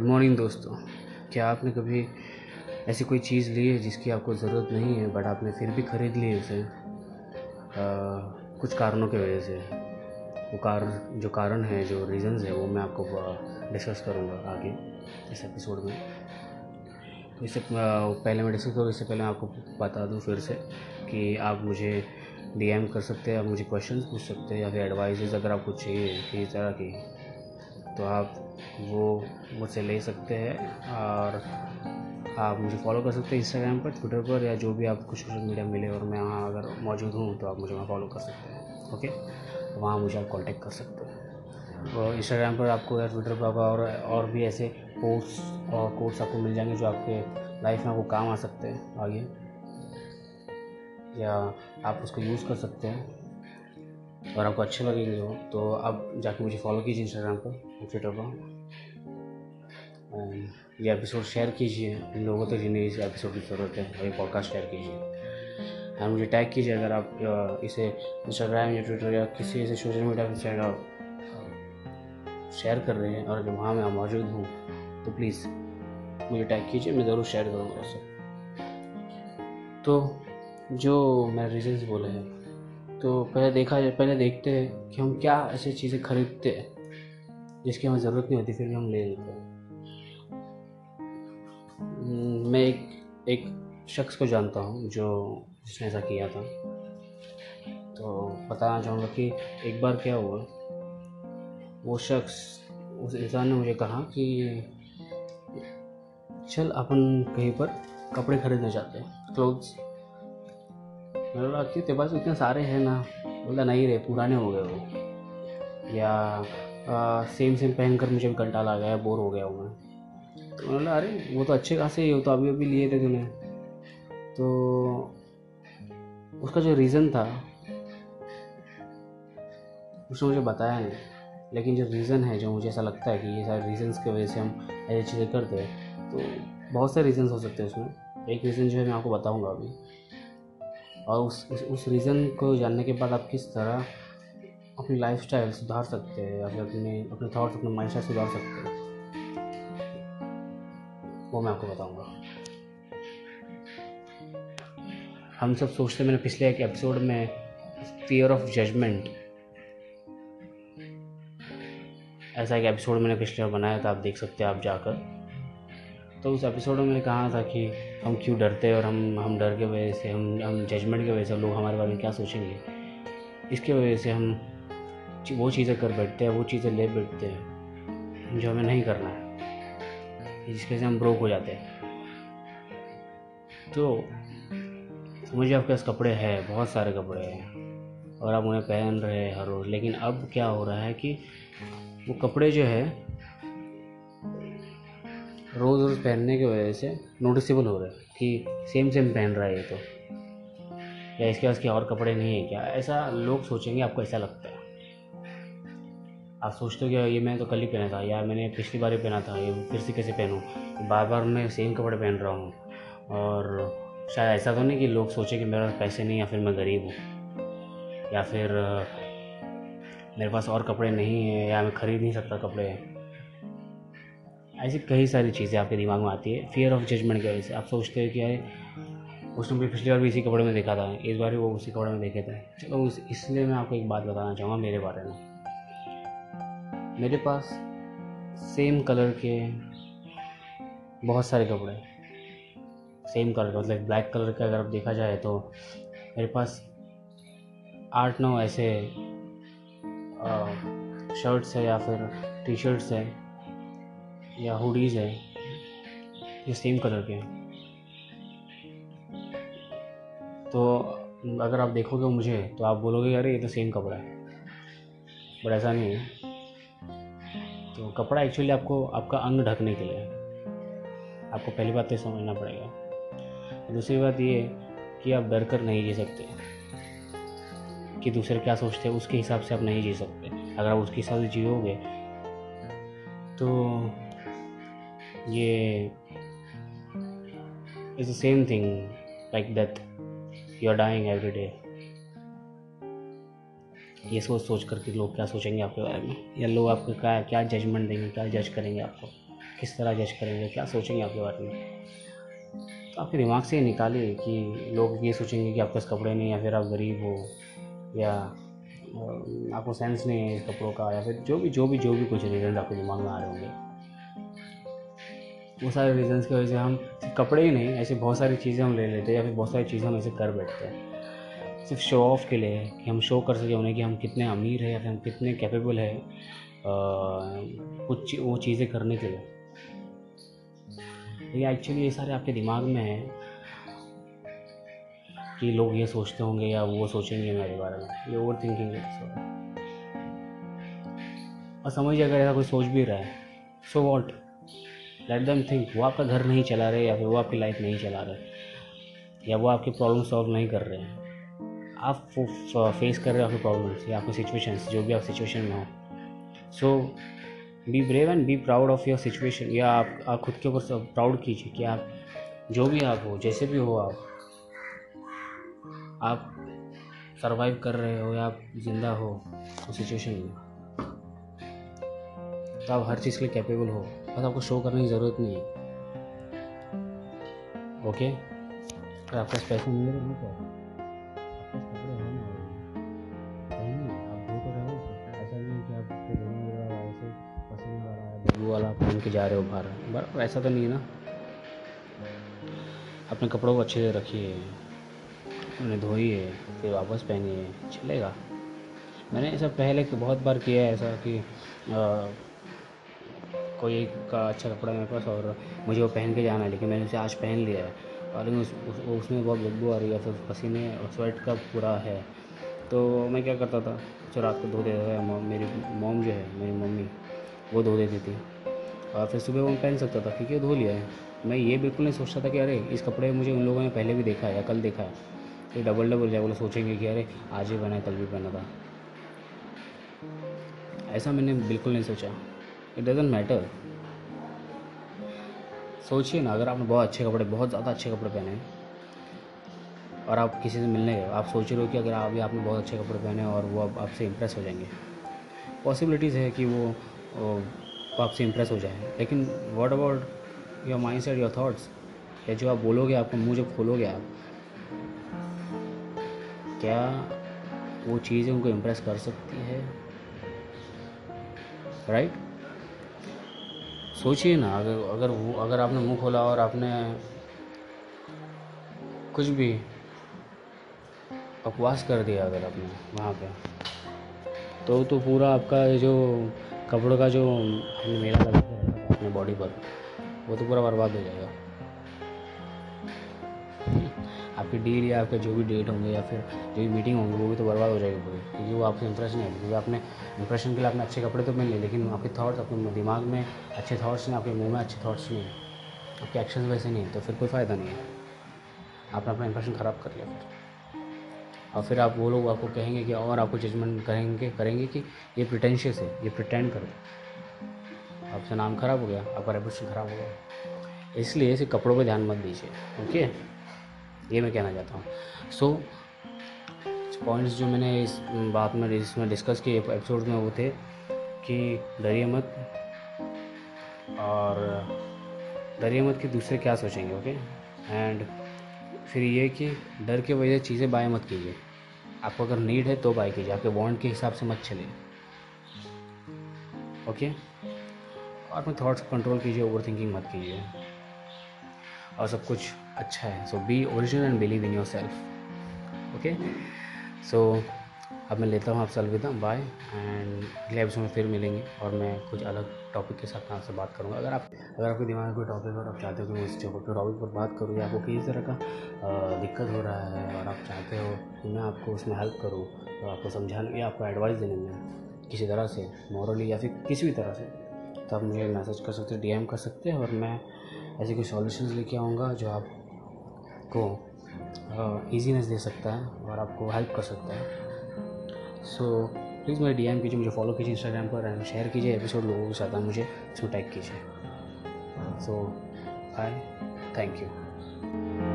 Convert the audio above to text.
Good morning दोस्तों। क्या आपने कभी ऐसी कोई चीज़ ली है जिसकी आपको ज़रूरत नहीं है बट आपने फिर भी ख़रीद ली है उसे? कुछ कारणों की वजह से। वो कारण जो कारण है, जो रीज़न्स है, वो मैं आपको डिस्कस करूँगा आगे इस एपिसोड में। तो इससे पहले मैं डिस्कस करूँ, इससे पहले मैं आपको बता दूँ फिर से कि आप मुझे डीएम कर सकते हैं, आप मुझे क्वेश्चंस पूछ सकते हैं, या फिर एडवाइजेज अगर आपको चाहिए किसी तरह की तो आप वो मुझसे ले सकते हैं और आप मुझे फॉलो कर सकते हैं इंस्टाग्राम पर ट्विटर पर या जो भी आपको सोशल मीडिया मिले और मैं वहाँ अगर मौजूद हूँ तो आप मुझे वहाँ फॉलो कर सकते हैं ओके वहाँ मुझे आप कॉन्टेक्ट कर सकते हैं। और इंस्टाग्राम पर आपको या ट्विटर पर और और भी ऐसे पोस्ट और कोर्स आपको मिल जाएँगे जो आपके लाइफ में आपको काम आ सकते हैं आगे या आप उसको यूज़ कर सकते हैं और आपको अच्छे लगेंगे वो तो आप जाके मुझे फॉलो कीजिए इंस्टाग्राम पर ट्विटर पर। ये एपिसोड शेयर कीजिए। लोगों तक जिन्हें इस एपिसोड की ज़रूरत है और ये पॉडकास्ट शेयर कीजिए। और मुझे टैग कीजिए अगर आप इसे इंस्टाग्राम या ट्विटर या किसी ऐसे सोशल मीडिया पर शेयर आप शेयर कर रहे हैं और जब वहाँ मैं मौजूद हूँ तो प्लीज़ मुझे टैग कीजिए, मैं ज़रूर शेयर करूँगा उसे तो जो मैंने रीजन्स बोले हैं तो पहले देखा जाए, पहले देखते हैं कि हम क्या ऐसी चीज़ें खरीदते हैं, जिसकी हमें ज़रूरत नहीं होती, फिर भी हम ले लेते हैं। मैं एक एक शख्स को जानता हूँ जो जिसने ऐसा किया था। तो बताना चाहूँगा कि एक बार क्या हुआ वो शख्स उस इंसान ने मुझे कहा कि चल अपन कहीं पर कपड़े खरीदने जाते हैं क्लोथ्स मैंने बोला क्यों तेरे पास इतने सारे हैं ना? बोला नहीं रे पुराने हो गए वो। या आ, सेम सेम पहन कर मुझे घंटा ला गया बोर हो गया हूँ मैं। तो बोला अरे वो तो अच्छे खासे ही हो तो अभी अभी लिए थे तूने। तो उसका जो रीज़न था उसने मुझे बताया नहीं। लेकिन जो रीज़न है जो मुझे ऐसा लगता है कि ये सारे रीज़न्स की वजह से हम ऐसी चीज़ें करते हैं तो बहुत सारे रीज़न्स हो सकते हैं उसमें। एक रीज़न जो है मैं आपको बताऊँगा अभी। और उस उस, उस रीज़न को जानने के बाद आप किस तरह अपनी लाइफ सुधार सकते हैं या फिर अपने अपने थाट्स अपने माइंड सुधार सकते हैं। वो मैं आपको बताऊँगा। हम सब सोचते मैंने पिछले एक एपिसोड में फियर ऑफ़ जजमेंट ऐसा एक एपिसोड मैंने पिछले बनाया था, आप देख सकते हैं आप जाकर। तो उस एपिसोड में मैंने कहा था कि हम क्यों डरते हैं और हम हम डर के वजह से, हम हम जजमेंट की वजह से लोग हमारे बारे में क्या सोचेंगे। इसके वजह से हम वो चीज़ें कर बैठते हैं, वो चीज़ें ले बैठते हैं, जो हमें नहीं करना है। जिसकी वजह से हम ब्रोक हो जाते हैं। तो मुझे आपके पास कपड़े हैं, बहुत सारे कपड़े हैं, और आप उन्हें पहन रहे हैं हर रोज़। लेकिन अब क्या हो रहा है कि वो कपड़े जो है, रोज़ रोज़ पहनने की वजह से नोटिसेबल हो रहा है कि सेम सेम पहन रहा है ये तो। या इसके पास क्या और कपड़े नहीं है क्या? ऐसा लोग सोचेंगे, आपको ऐसा लगता है। आप सोचते हो कि ये मैं तो कल ही पहना था, या मैंने पिछली बार ही पहना था, ये फिर से कैसे पहनूँ? बार बार मैं सेम कपड़े पहन रहा हूँ। और शायद ऐसा तो नहीं कि लोग सोचे कि मेरे पास पैसे नहीं या फिर मैं गरीब हूँ। या फिर, मेरे पास और कपड़े नहीं हैं या मैं ख़रीद नहीं सकता कपड़े। ऐसी कई सारी चीज़ें आपके दिमाग में आती है फियर ऑफ़ जजमेंट की वजह से। आप सोचते हैं कि यार, उसने भी पिछली बार भी इसी कपड़े में देखा था, इस बार भी वो उसी कपड़े में देखे थे। चलो इसलिए मैं आपको एक बात बताना चाहूँगा मेरे बारे में। मेरे पास सेम कलर के बहुत सारे कपड़े सेम कलर मतलब ब्लैक कलर का अगर देखा जाए तो मेरे पास आठ नौ ऐसे शर्ट्स है या फिर टी शर्ट्स है या हुडीज़ है, ये सेम कलर के हैं। तो अगर आप देखोगे मुझे तो आप बोलोगे, अरे, ये तो सेम कपड़ा है। बट ऐसा नहीं है। कपड़ा एक्चुअली आपको, आपका अंग ढकने के लिए है। आपको पहली बात तो समझना पड़ेगा। दूसरी बात ये कि आप डर कर नहीं जी सकते। कि दूसरे क्या सोचते हैं, उसके हिसाब से आप नहीं जी सकते। अगर आप उसके हिसाब से जियोगे तो ये is the same thing like that you are dying every day ये सोच सोच करके लोग क्या सोचेंगे आपके बारे में? या लोग आपको क्या क्या जजमेंट देंगे, क्या जज करेंगे आपको? किस तरह जज करेंगे, क्या सोचेंगे आपके बारे में? तो आपके दिमाग से निकालिए कि लोग ये सोचेंगे कि आपके पास कपड़े नहीं या फिर आप गरीब हो, या आपको सेंस नहीं है कपड़ों का, या फिर जो भी जो भी जो भी कुछ रीज़न आपके दिमाग में आ रहे होंगे। वो सारे रीजन्स की वजह से हम कपड़े ही नहीं, ऐसी बहुत सारी चीज़ें हम ले लेते हैं या फिर बहुत सारी चीज़ें हम ऐसे कर बैठते हैं। सिर्फ़ शो ऑफ़ के लिए कि हम शो कर सकें, उन्हें कि हम कितने अमीर हैं, या फिर हम कितने कैपेबल है कुछ वो चीज़ें करने के लिए। ये एक्चुअली ये सारे आपके दिमाग में है कि लोग ये सोचते होंगे या वो सोचेंगे मेरे बारे में। ये ओवर थिंकिंग है और समझिए अगर ऐसा कोई सोच भी रहा है so what let them think वो आपका घर नहीं चला रहे, या फिर वो आपकी लाइफ नहीं चला रहे, या वो आपकी प्रॉब्लम सॉल्व नहीं कर रहे हैं। आप फेस कर रहे हो आपकी प्रॉब्लम्स या आपकी सिचुएशंस जो भी आप सिचुएशन में हो। So be brave and be proud of your situation या आप, आप खुद के ऊपर प्राउड कीजिए कि आप जो भी आप हो जैसे भी हो आप आप सरवाइव कर रहे हो या आप ज़िंदा हो उस सिचुएशन में। तो आप हर चीज़ के लिए कैपेबल हो। बस आपको शो करने की ज़रूरत नहीं है। ओके आपके पास पैसे नहीं है तो क्या बदबू वाला पहन के जा रहे हो बाहर बराबर ऐसा तो नहीं है ना अपने कपड़ों को अच्छे से रखिए उन्हें धोइए फिर वापस पहनिए चलेगा मैंने ऐसा पहले बहुत बार किया है ऐसा कि आ, कोई का अच्छा कपड़ा मेरे पास और मुझे वो पहन के जाना है लेकिन मैंने उसे आज पहन लिया है और उस, उस, उसमें बहुत बदबू आ रही है फिर पसीने और स्वेट का पूरा है। तो मैं क्या करता था जो रात को धो देता था मेरी मोम जो है मेरी मम्मी वो धो देती थी। और फिर सुबह वो पहन सकता था क्योंकि धो लिया है। मैं ये बिल्कुल नहीं सोचता था कि अरे इस कपड़े मुझे उन लोगों ने पहले भी देखा है या कल देखा है। तो डबल डबल जाए वो सोचेंगे कि अरे आज ही है कल भी पहना था। ऐसा मैंने बिल्कुल नहीं सोचा। इट डजेंट मैटर सोचिए ना अगर आपने बहुत अच्छे कपड़े बहुत ज़्यादा अच्छे कपड़े पहने हैं और आप किसी से मिलने गए आप सोच रहे हो कि अगर अभी आपने बहुत अच्छे कपड़े पहने और वो अब आपसे इम्प्रेस हो जाएँगे। पॉसिबिलिटीज़ है कि वो, वो आपसे इम्प्रेस हो जाए। लेकिन what about your mindset your thoughts या जो आप बोलोगे आपका मुँह जब खोलोगे आप क्या वो चीज़ें उनको इम्प्रेस कर सकती है? Right right? सोचिए ना, अगर अगर वो, अगर आपने मुँह खोला और आपने कुछ भी बकवास कर दिया अगर आपने वहाँ पे तो तो पूरा आपका जो कपड़ों का जो मेला लगा अपने बॉडी पर, वो तो पूरा बर्बाद हो जाएगा। आपकी डील या आपके जो भी डेट होंगे या फिर जो भी मीटिंग होंगी, वो भी तो बर्बाद हो जाएगी पूरी, क्योंकि वो आपके इंप्रेशन है, क्योंकि आपने इंप्रेशन के लिए आपने अच्छे कपड़े तो पहन लिए, लेकिन आपके थाट्स अपने दिमाग में अच्छे थाट्स नहीं, आपके मुँह में अच्छे थाट्स नहीं है। आपके एक्शन वैसे नहीं है तो फिर कोई फ़ायदा नहीं है। आपने अपना इंप्रेशन ख़राब कर लिया फिर। और फिर आप वो लोग आपको कहेंगे कि और आपको जजमेंट करेंगे करेंगे कि ये प्रिटेंशियस है, ये प्रिटेंड करो। आपसे नाम ख़राब हो गया, आपका रेपुटेशन ख़राब हो गया। इसलिए इसे कपड़ों पर ध्यान मत दीजिए ओके ये मैं कहना चाहता हूँ। सो पॉइंट्स जो मैंने इस बात में, इसमें डिस्कस किए एपिसोड में वो थे कि डरिए मत और डरिए मत कि दूसरे क्या सोचेंगे ओके एंड फिर ये कि डर के वजह से चीज़ें बाय मत कीजिए। आपको अगर नीड है तो बाय कीजिए। आपके बॉन्ड के हिसाब से मत चलिए। ओके और अपने थॉट्स कंट्रोल कीजिए ओवर थिंकिंग मत कीजिए। और सब कुछ अच्छा है। So be original and believe in yourself okay so अब मैं लेता हूँ आपसे अलविदा। बाय एंड अगले एपिसोड में फिर मिलेंगे और मैं कुछ अलग टॉपिक के साथ आपसे बात करूँगा। अगर आप, अगर आपके दिमाग में कोई टॉपिक और आप चाहते हो कि मैं इस टॉपिक पर बात करूँ या आपको किसी तरह का दिक्कत हो रहा है और आप चाहते हो कि मैं आपको उसमें हेल्प करूँ तो आपको समझाने या आपको एडवाइस देने में किसी तरह से मॉरली या फिर किसी भी तरह से तो आप मुझे मैसेज कर सकते हो डीएम कर सकते हैं और मैं ऐसे कुछ सॉल्यूशंस लेके आऊँगा जो आपको ईजीनेस दे सकता है और आपको हेल्प कर सकता है। सो प्लीज़ मेरे डी कीजिए, मुझे फॉलो कीजिए इंस्टाग्राम पर एंड शेयर कीजिए एपिसोड लोगों के साथ मुझे इसमें टैग कीजिए। सो बाय थैंक यू